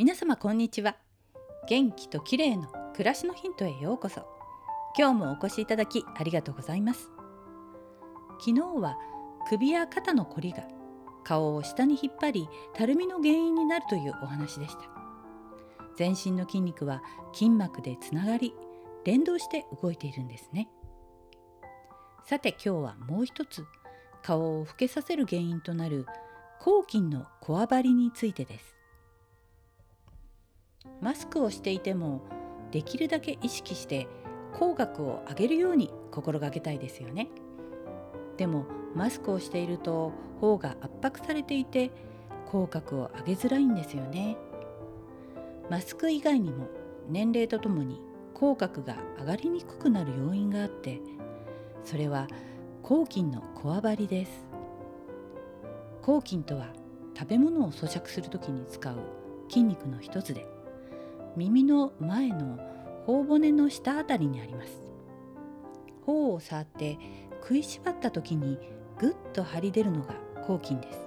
皆様こんにちは。元気と綺麗の暮らしのヒントへようこそ。今日もお越しいただきありがとうございます。昨日は首や肩のこりが顔を下に引っ張りたるみの原因になるというお話でした。全身の筋肉は筋膜でつながり連動して動いているんですね。さて今日はもう一つ顔を老けさせる原因となる抗菌のこわばりについてです。マスクをしていてもできるだけ意識して口角を上げるように心がけたいですよね。でもマスクをしていると頬が圧迫されていて口角を上げづらいんですよね。マスク以外にも年齢とともに口角が上がりにくくなる要因があってそれは抗菌のこわばりです。抗菌とは食べ物を咀嚼する時に使う筋肉の一つで耳の前の頬骨の下あたりにあります。頬を触って食いしばった時にぐっと張り出るのが抗菌です。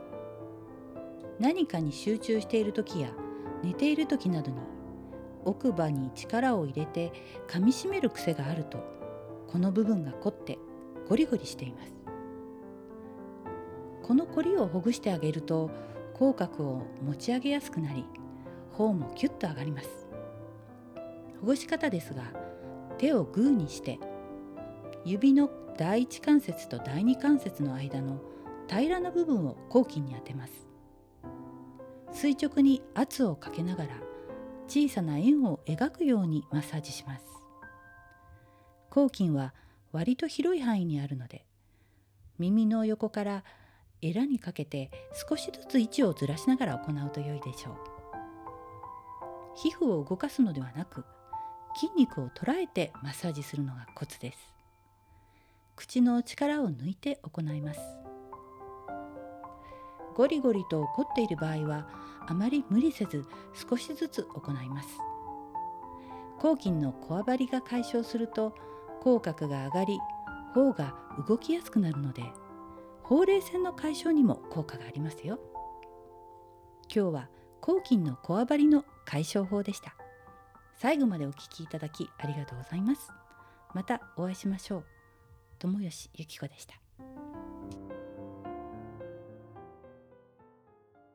何かに集中している時や寝ている時などに奥歯に力を入れて噛みしめる癖があるとこの部分が凝ってゴリゴリしています。このコリをほぐしてあげると口角を持ち上げやすくなり頬もキュッと上がります。ほぐし方ですが手をグーにして指の第一関節と第二関節の間の平らな部分を後筋に当てます。垂直に圧をかけながら小さな円を描くようにマッサージします。後筋は割と広い範囲にあるので耳の横からエラにかけて少しずつ位置をずらしながら行うと良いでしょう。皮膚を動かすのではなく筋肉を捉えてマッサージするのがコツです。口の力を抜いて行います。ゴリゴリと凝っている場合はあまり無理せず少しずつ行います。抗菌のこわばりが解消すると口角が上がり頬が動きやすくなるのでほうれい線の解消にも効果がありますよ。今日は抗菌のこわばりの解消法でした。最後までお聞きいただきありがとうございます。またお会いしましょう。友吉ゆき子でした。